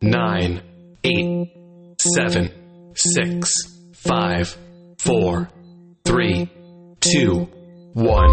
nine, eight, seven, six, five, four, three, two, one.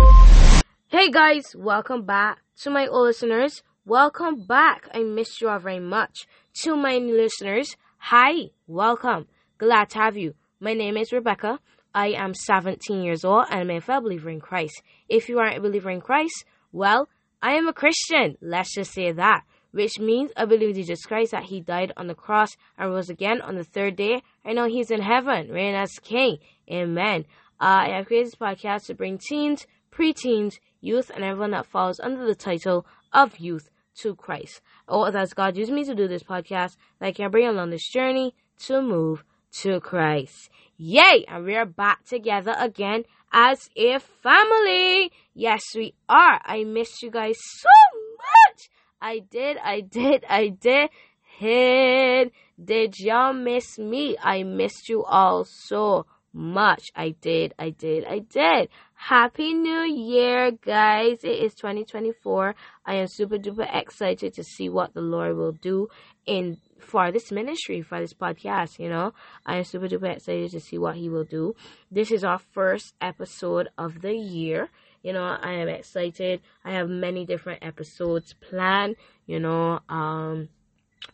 Hey guys, welcome back to my old listeners. Welcome back. I missed you all very much. To my new listeners, hi, welcome. Glad to have you. My name is Rebecca. I am 17 years old and I'm a fellow believer in Christ. If you aren't a believer in Christ, well, I am a Christian. Let's just say that. Which means I believe in Jesus Christ that He died on the cross and rose again on the third day. I know He's in heaven, reigning as King. Amen. Uh, I have created this podcast to bring teens, preteens, youth, and everyone that falls under the title of youth to Christ. Oh, that's God used me to do this podcast that I can bring along this journey to move to Christ. Yay! And we are back together again as a family. Yes, we are. I missed you guys so much. I did, I did, I did. Hit. Did y'all miss me? I missed you all so much. I did, I did, I did. Happy New Year, guys. It is 2024. I am super duper excited to see what the Lord will do in for this ministry, for this podcast, you know. I am super duper excited to see what he will do. This is our first episode of the year. You know, I am excited. I have many different episodes planned, you know, um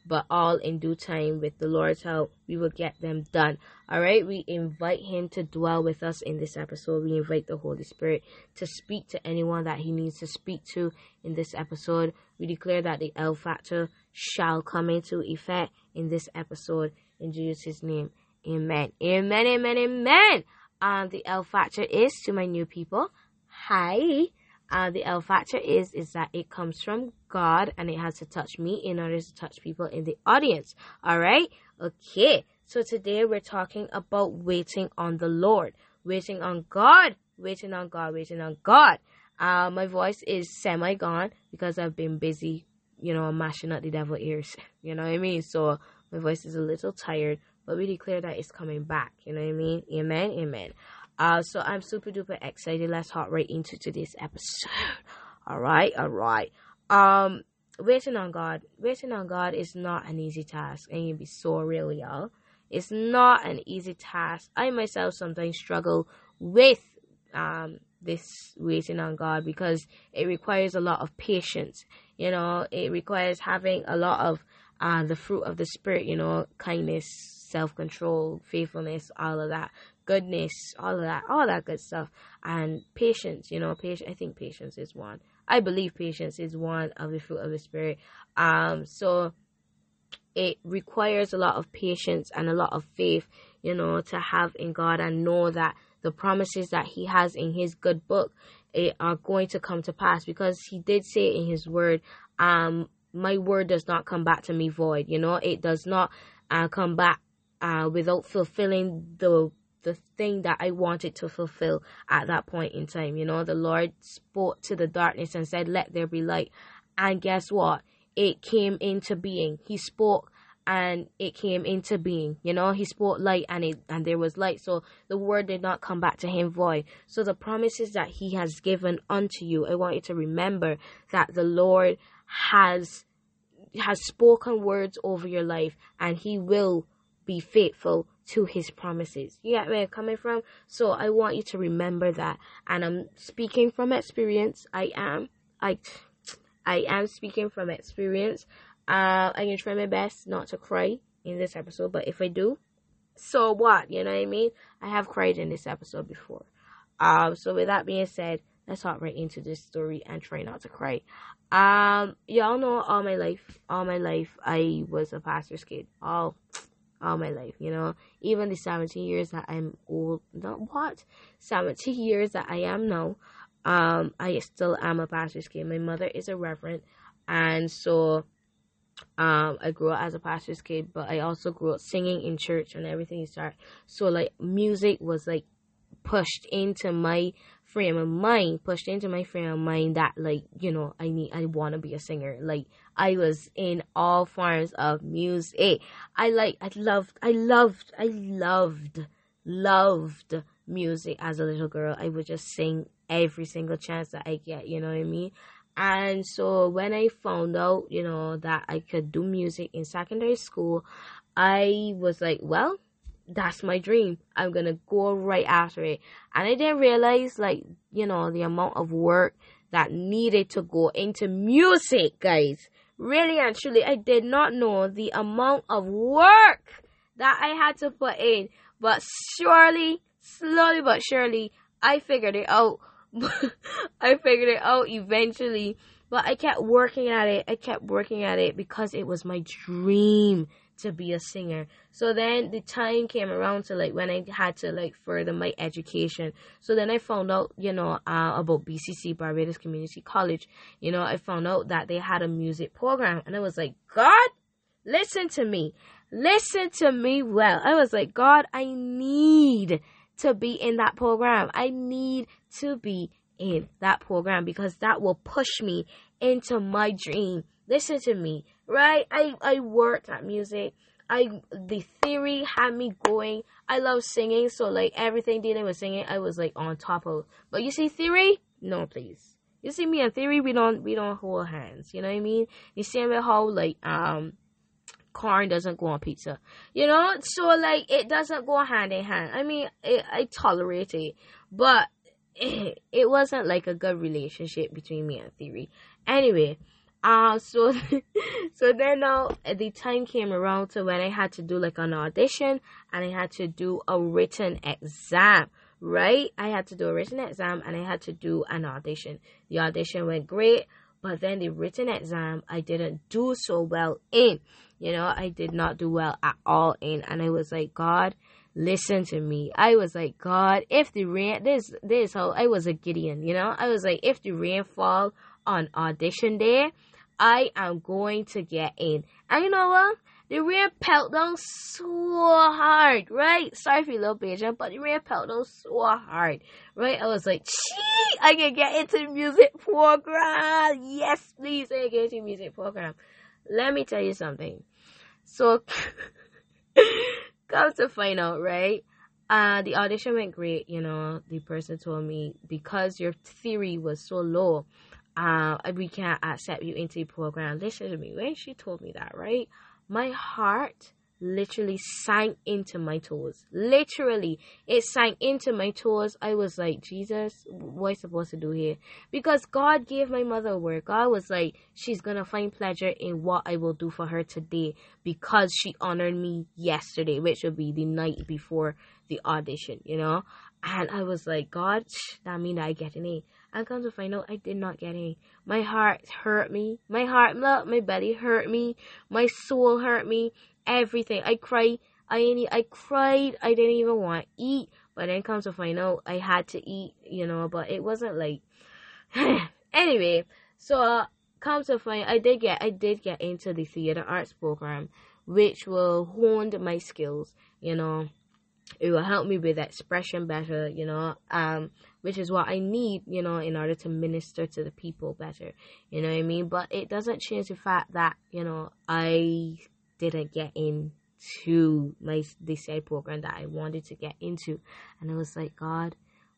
but all in due time with the Lord's help, we will get them done. All right, we invite Him to dwell with us in this episode. We invite the Holy Spirit to speak to anyone that He needs to speak to in this episode. We declare that the L factor shall come into effect in this episode in Jesus' name. Amen. Amen. Amen. Amen. Um, the L factor is to my new people. Hi. Uh, the L factor is is that it comes from God and it has to touch me in order to touch people in the audience. All right. Okay. So today we're talking about waiting on the Lord, waiting on God, waiting on God, waiting on God. Uh, my voice is semi gone because I've been busy, you know, mashing up the devil ears. You know what I mean? So my voice is a little tired, but we declare that it's coming back. You know what I mean? Amen. Amen. Uh, so I'm super duper excited. Let's hop right into today's episode. All right, all right. Um, waiting on God. Waiting on God is not an easy task, and you be so real, y'all. It's not an easy task. I myself sometimes struggle with um this waiting on God because it requires a lot of patience. You know, it requires having a lot of uh, the fruit of the spirit. You know, kindness, self control, faithfulness, all of that goodness, all of that, all that good stuff, and patience. You know, patience. I think patience is one. I believe patience is one of the fruit of the spirit. Um, so it requires a lot of patience and a lot of faith, you know, to have in God and know that the promises that He has in His good book it, are going to come to pass because He did say in His word, um, my word does not come back to me void. You know, it does not uh, come back uh, without fulfilling the the thing that I wanted to fulfill at that point in time. You know, the Lord spoke to the darkness and said, Let there be light. And guess what? It came into being. He spoke and it came into being. You know, he spoke light and it and there was light. So the word did not come back to him void. So the promises that he has given unto you, I want you to remember that the Lord has has spoken words over your life and he will be faithful to his promises. You get where I'm coming from? So I want you to remember that. And I'm speaking from experience. I am. I I am speaking from experience. Uh, I can try my best not to cry in this episode, but if I do, so what? You know what I mean? I have cried in this episode before. Um, so with that being said, let's hop right into this story and try not to cry. Um, y'all know all my life, all my life, I was a pastor's kid. All all my life, you know. Even the 17 years that I'm old, not what? 17 years that I am now, um, I still am a pastor's kid. My mother is a reverend, and so um, I grew up as a pastor's kid, but I also grew up singing in church and everything. Start so like music was like pushed into my frame of mind, pushed into my frame of mind that like, you know, I need I wanna be a singer. Like I was in all forms of music. I like I loved I loved I loved loved music as a little girl. I would just sing every single chance that I get, you know what I mean? And so when I found out, you know, that I could do music in secondary school, I was like, well, that's my dream. I'm gonna go right after it. And I didn't realize, like, you know, the amount of work that needed to go into music, guys. Really and truly, I did not know the amount of work that I had to put in. But surely, slowly but surely, I figured it out. I figured it out eventually. But I kept working at it. I kept working at it because it was my dream to be a singer. So then the time came around to like when I had to like further my education. So then I found out, you know, uh, about BCC Barbados Community College. You know, I found out that they had a music program, and I was like, God, listen to me, listen to me well. I was like, God, I need to be in that program. I need to be in that program because that will push me into my dream. Listen to me right? I I worked at music. I the theory had me going. I love singing, so like everything dealing with singing, I was like on top of. But you see, theory, no, please. You see me and theory, we don't we don't hold hands. You know what I mean? You see me how like um corn doesn't go on pizza. You know, so like it doesn't go hand in hand. I mean, it, I tolerate it, but it, it wasn't like a good relationship between me and theory. Anyway, uh, so, so then now the time came around to when I had to do like an audition and I had to do a written exam, right? I had to do a written exam and I had to do an audition. The audition went great, but then the written exam I didn't do so well in. You know, I did not do well at all in, and I was like, God, listen to me. I was like, God, if the rain, this, this, how I was a Gideon, you know, I was like, if the rain fall on audition day, I am going to get in. And you know what? The rain pelt down so hard, right? Sorry for you little Beijing, but the rain pelt down so hard, right? I was like, gee, I can get into the music program. Yes, please, I can get into the music program. Let me tell you something. So, come to find out, right? Uh, the audition went great, you know. The person told me because your theory was so low, uh, we can't accept you into the program. Listen to me. When she told me that, right? My heart literally sank into my toes. Literally, it sank into my toes. I was like, Jesus, what am I supposed to do here? Because God gave my mother a word. God was like, she's gonna find pleasure in what I will do for her today because she honored me yesterday, which would be the night before the audition, you know? And I was like, God, that mean I get an A. And come to find out, I did not get any. My heart hurt me. My heart, my belly hurt me. My soul hurt me. Everything. I cried. I I cried. I didn't even want to eat. But then comes to find out, I had to eat. You know, but it wasn't like. anyway, so uh, come to find, I did get I did get into the theater arts program, which will hone my skills. You know it will help me with expression better, you know, um, which is what I need, you know, in order to minister to the people better, you know what I mean? But it doesn't change the fact that, you know, I didn't get into my said program that I wanted to get into, and I was like, God,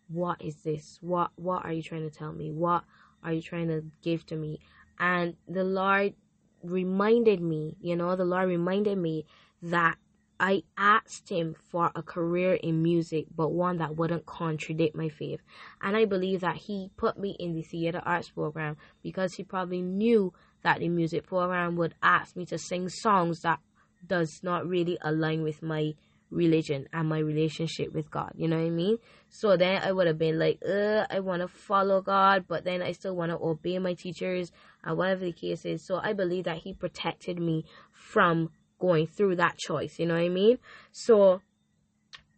what is this? What what are you trying to tell me? What are you trying to give to me? And the Lord reminded me, you know, the Lord reminded me that I asked him for a career in music, but one that wouldn't contradict my faith. And I believe that he put me in the theater arts program because he probably knew that the music program would ask me to sing songs that does not really align with my religion and my relationship with God. You know what I mean? So then I would have been like, I want to follow God, but then I still want to obey my teachers and whatever the case is. So I believe that He protected me from going through that choice. You know what I mean? So,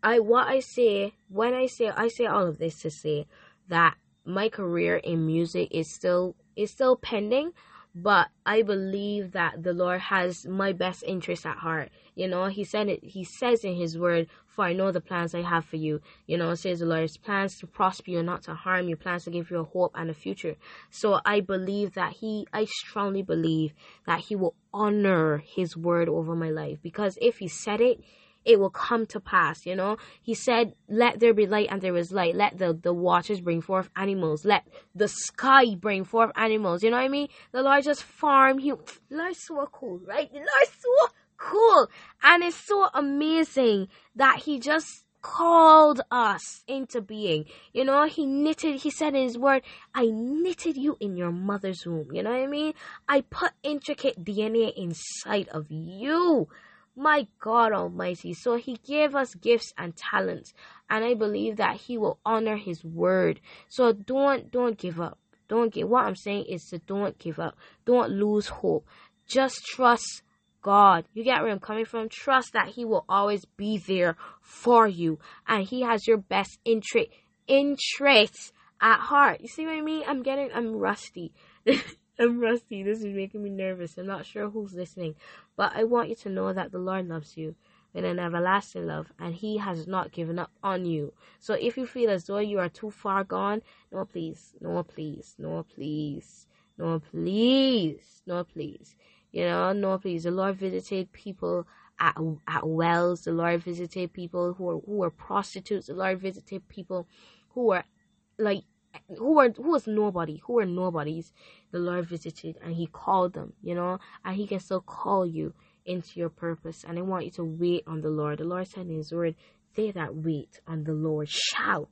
I what I say when I say I say all of this to say that my career in music is still is still pending, but I believe that the Lord has my best interest at heart. You know, He said it. He says in His Word, "For I know the plans I have for you." You know, says the Lord's plans to prosper you, not to harm you, plans to give you a hope and a future. So I believe that He, I strongly believe that He will honor His Word over my life because if He said it, it will come to pass, you know. He said, Let there be light and there was light. Let the, the waters bring forth animals. Let the sky bring forth animals. You know what I mean? The Lord just farm you. The Lord's so cool, right? The Lord's so cool. And it's so amazing that he just called us into being. You know, he knitted, he said in his word, I knitted you in your mother's womb. You know what I mean? I put intricate DNA inside of you. My God Almighty. So he gave us gifts and talents. And I believe that he will honor his word. So don't, don't give up. Don't give, what I'm saying is to don't give up. Don't lose hope. Just trust God. You get where I'm coming from? Trust that He will always be there for you and He has your best interest interest at heart. You see what I mean? I'm getting I'm rusty. I'm rusty. This is making me nervous. I'm not sure who's listening. But I want you to know that the Lord loves you with an everlasting love and He has not given up on you. So if you feel as though you are too far gone, no please, no please, no please, no please, no please. You know, no, please. The Lord visited people at at wells. The Lord visited people who were who were prostitutes. The Lord visited people who were like who were who was nobody, who were nobodies. The Lord visited and He called them. You know, and He can still call you into your purpose. And I want you to wait on the Lord. The Lord said in His Word, "They that wait on the Lord shall."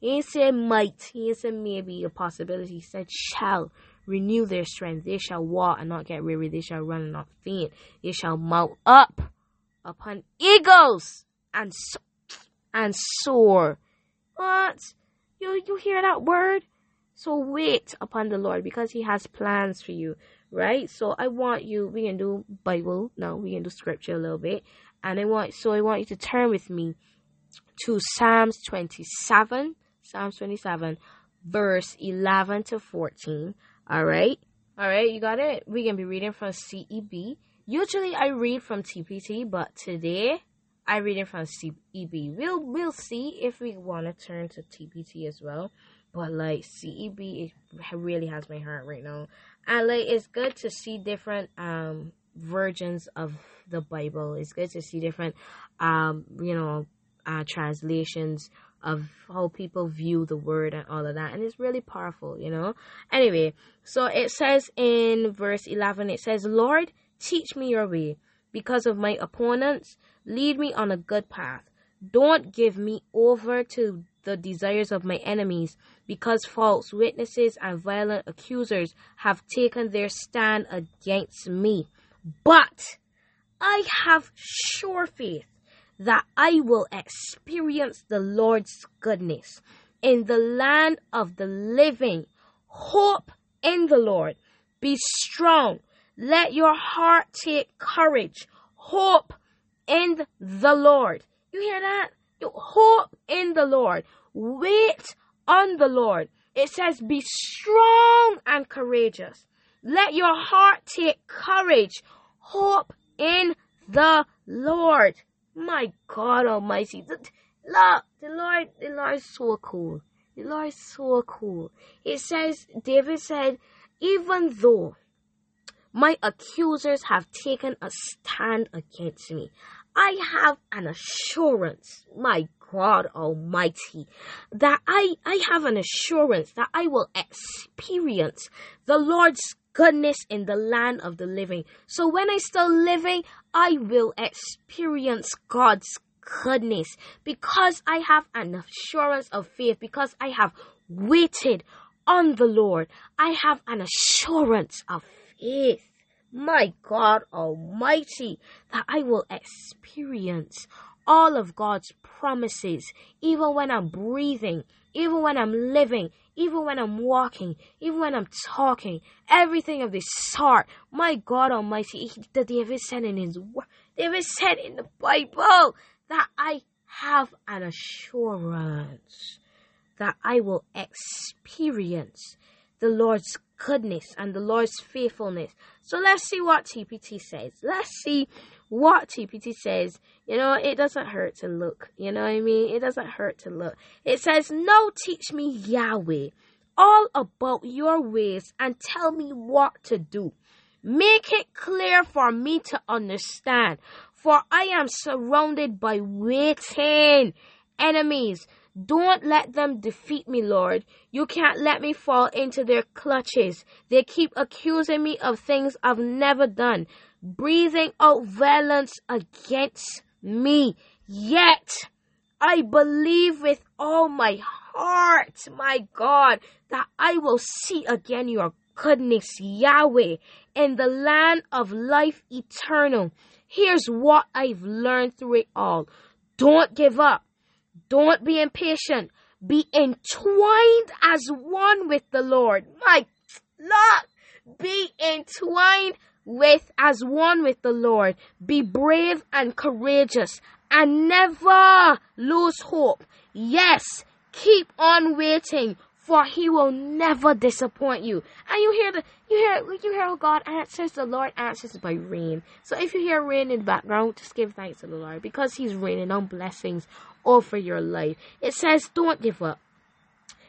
He ain't said might. He ain't said maybe a possibility. He said shall renew their strength. They shall walk and not get weary. They shall run and not faint. They shall mount up upon eagles and so- and soar. What? You you hear that word? So wait upon the Lord because He has plans for you, right? So I want you. We can do Bible now. We can do Scripture a little bit, and I want so I want you to turn with me to Psalms twenty seven. Psalms twenty seven, verse eleven to fourteen. All right. All right. You got it. We can be reading from CEB. Usually I read from TPT, but today I read it from CEB. We'll, we'll see if we want to turn to TPT as well. But like CEB, it really has my heart right now. And like, it's good to see different, um, versions of the Bible. It's good to see different, um, you know, uh, translations of how people view the word and all of that. And it's really powerful, you know. Anyway, so it says in verse 11, it says, Lord, teach me your way. Because of my opponents, lead me on a good path. Don't give me over to the desires of my enemies, because false witnesses and violent accusers have taken their stand against me. But I have sure faith that I will experience the Lord's goodness in the land of the living. Hope in the Lord. Be strong. Let your heart take courage. Hope in the Lord. You hear that? You hope in the Lord. Wait on the Lord. It says, be strong and courageous. Let your heart take courage. Hope in the Lord. My God Almighty, the, look, the Lord, the Lord is so cool. The Lord is so cool. It says, David said, even though my accusers have taken a stand against me, I have an assurance, my God Almighty, that I, I have an assurance that I will experience the Lord's goodness in the land of the living. So when I still living, I will experience God's goodness because I have an assurance of faith, because I have waited on the Lord. I have an assurance of faith. My God Almighty, that I will experience all of God's promises, even when I'm breathing, even when I'm living, even when I'm walking, even when I'm talking, everything of this sort. My God Almighty, that David said in his word, David said in the Bible that I have an assurance that I will experience the Lord's goodness and the Lord's faithfulness. So let's see what TPT says. Let's see what TPT says. You know, it doesn't hurt to look. You know what I mean? It doesn't hurt to look. It says, No, teach me Yahweh all about your ways and tell me what to do. Make it clear for me to understand. for I am surrounded by waiting enemies. Don't let them defeat me, Lord. You can't let me fall into their clutches. They keep accusing me of things I've never done, breathing out violence against me. Yet, I believe with all my heart, my God, that I will see again your goodness, Yahweh, in the land of life eternal. Here's what I've learned through it all. Don't give up. Don't be impatient. Be entwined as one with the Lord. My Lord, be entwined with as one with the Lord. Be brave and courageous and never lose hope. Yes, keep on waiting for he will never disappoint you. And you hear the you hear you hear how God answers, the Lord answers by rain. So if you hear rain in the background, just give thanks to the Lord because He's raining on blessings over your life. It says, Don't give up.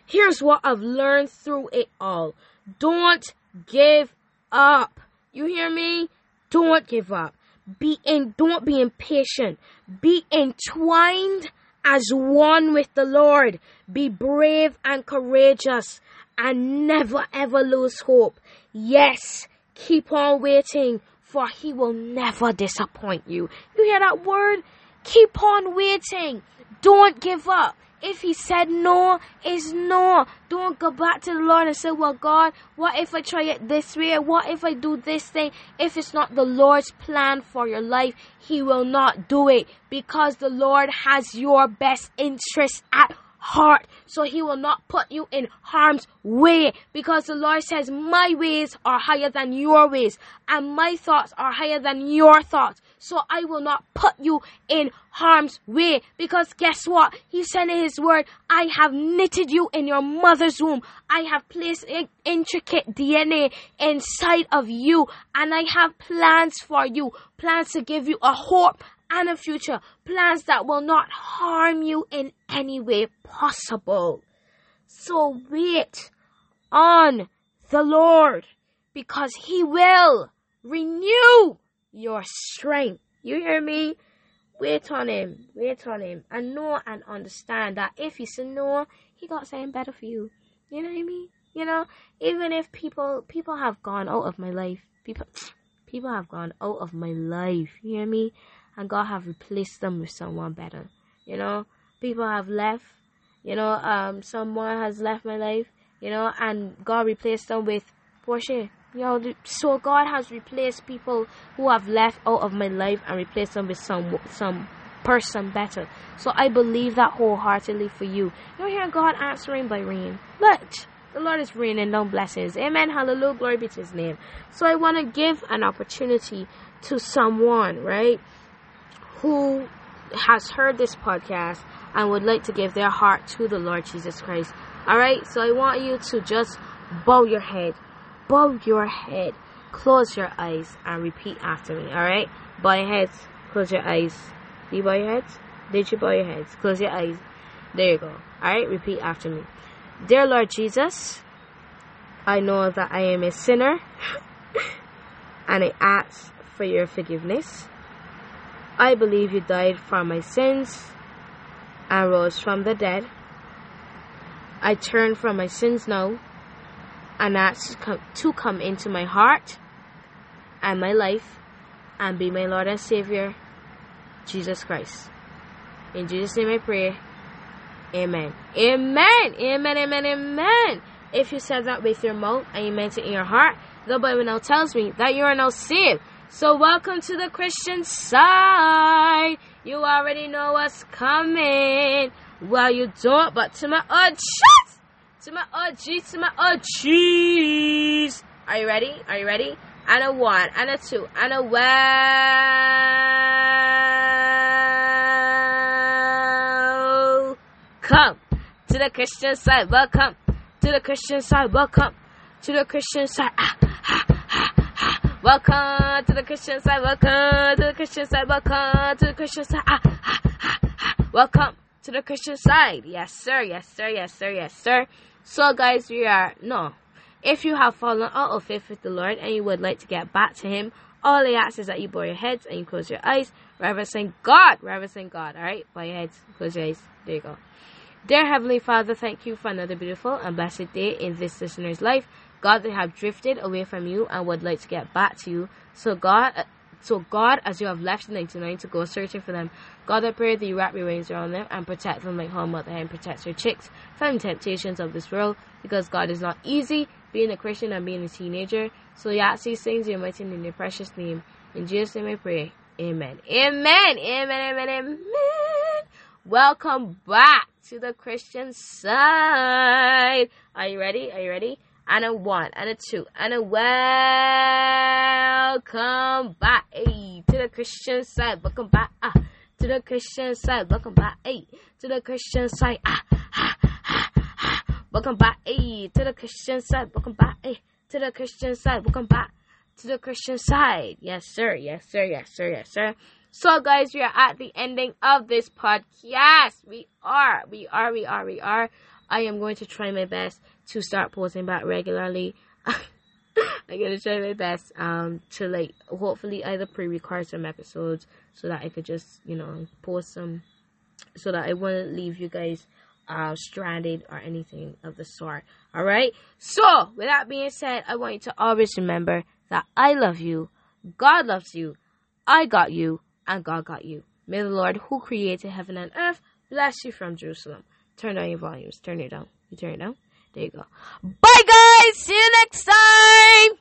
Here's what I've learned through it all. Don't give up. You hear me? Don't give up. Be in don't be impatient. Be entwined as one with the Lord. Be brave and courageous and never ever lose hope. Yes, keep on waiting for he will never disappoint you. You hear that word? Keep on waiting. Don't give up. If he said no, is no. Don't go back to the Lord and say, Well, God, what if I try it this way? What if I do this thing? If it's not the Lord's plan for your life, He will not do it because the Lord has your best interest at heart. So he will not put you in harm's way because the Lord says, My ways are higher than your ways, and my thoughts are higher than your thoughts. So I will not put you in harm's way because guess what? He said in his word, I have knitted you in your mother's womb. I have placed intricate DNA inside of you, and I have plans for you plans to give you a hope and a future, plans that will not harm you in any way possible. So wait on the Lord because He will renew your strength. You hear me? Wait on Him, wait on Him, and know and understand that if He said no, He got something better for you. You know what I mean? You know, even if people people have gone out of my life, people people have gone out of my life. You hear me? and God have replaced them with someone better. You know, people have left. You know, um, someone has left my life. You know, and God replaced them with Porsche. You so God has replaced people who have left out of my life and replaced them with some some person better. So I believe that wholeheartedly for you. You hear God answering by rain. Look, the Lord is raining down blessings. Amen. Hallelujah. Glory be to His name. So I want to give an opportunity to someone, right? who has heard this podcast and would like to give their heart to the Lord Jesus Christ. Alright, so I want you to just bow your head. Bow your head. Close your eyes and repeat after me. Alright? Bow your heads. Close your eyes. Do you bow your heads? Did you bow your heads? Close your eyes. There you go. Alright, repeat after me. Dear Lord Jesus, I know that I am a sinner and I ask for your forgiveness. I believe you died for my sins and rose from the dead. I turn from my sins now and ask to come into my heart and my life and be my Lord and Savior, Jesus Christ. In Jesus' name I pray. Amen. Amen. Amen. Amen. Amen. If you said that with your mouth and you meant it in your heart, the Bible now tells me that you are now saved. So welcome to the Christian side. You already know what's coming. Well, you don't, but to my OGs, to my OGs, to my OGs. Are you ready? Are you ready? And a one, and a two, and a well. Come to the Christian side. Welcome to the Christian side. Welcome to the Christian side. Ah. Welcome to the Christian side. Welcome to the Christian side. Welcome to the Christian side. Ah. Welcome to the Christian side. Yes, sir. Yes, sir. Yes, sir. Yes, sir. So, guys, we are no. If you have fallen out of faith with the Lord and you would like to get back to Him, all I ask is that you bow your heads and you close your eyes, reverencing God, reverencing God. All right, bow your heads, close your eyes. There you go. Dear Heavenly Father, thank you for another beautiful and blessed day in this listener's life. God, they have drifted away from you and would like to get back to you. So God, so God, as you have left the 99 to go searching for them, God, I pray that you wrap your wings around them and protect them like how mother hen protects her chicks from temptations of this world. Because God is not easy being a Christian and being a teenager. So you ask these things in mighty in your precious name. In Jesus' name I pray. Amen. Amen. Amen. Amen. Amen. Welcome back to the Christian side. Are you ready? Are you ready? And a one, and a two, and a welcome back hey, to the Christian side. Welcome back ah, to the Christian side. Welcome back hey, to the Christian side. Ah, ah, ah, ah. Welcome back hey, to the Christian side. Welcome back hey, to the Christian side. Welcome back to the Christian side. Yes, sir. Yes, sir. Yes, sir. Yes, sir. So, guys, we are at the ending of this podcast. We are, we are, we are, we are. I am going to try my best to start posting back regularly. I'm gonna try my best um to like hopefully either pre-record some episodes so that I could just you know post some so that I wouldn't leave you guys uh stranded or anything of the sort. All right. So with that being said, I want you to always remember that I love you, God loves you, I got you, and God got you. May the Lord who created heaven and earth bless you from Jerusalem. Turn down your volumes. Turn it down. You turn it down. There you go. Bye, guys. See you next time.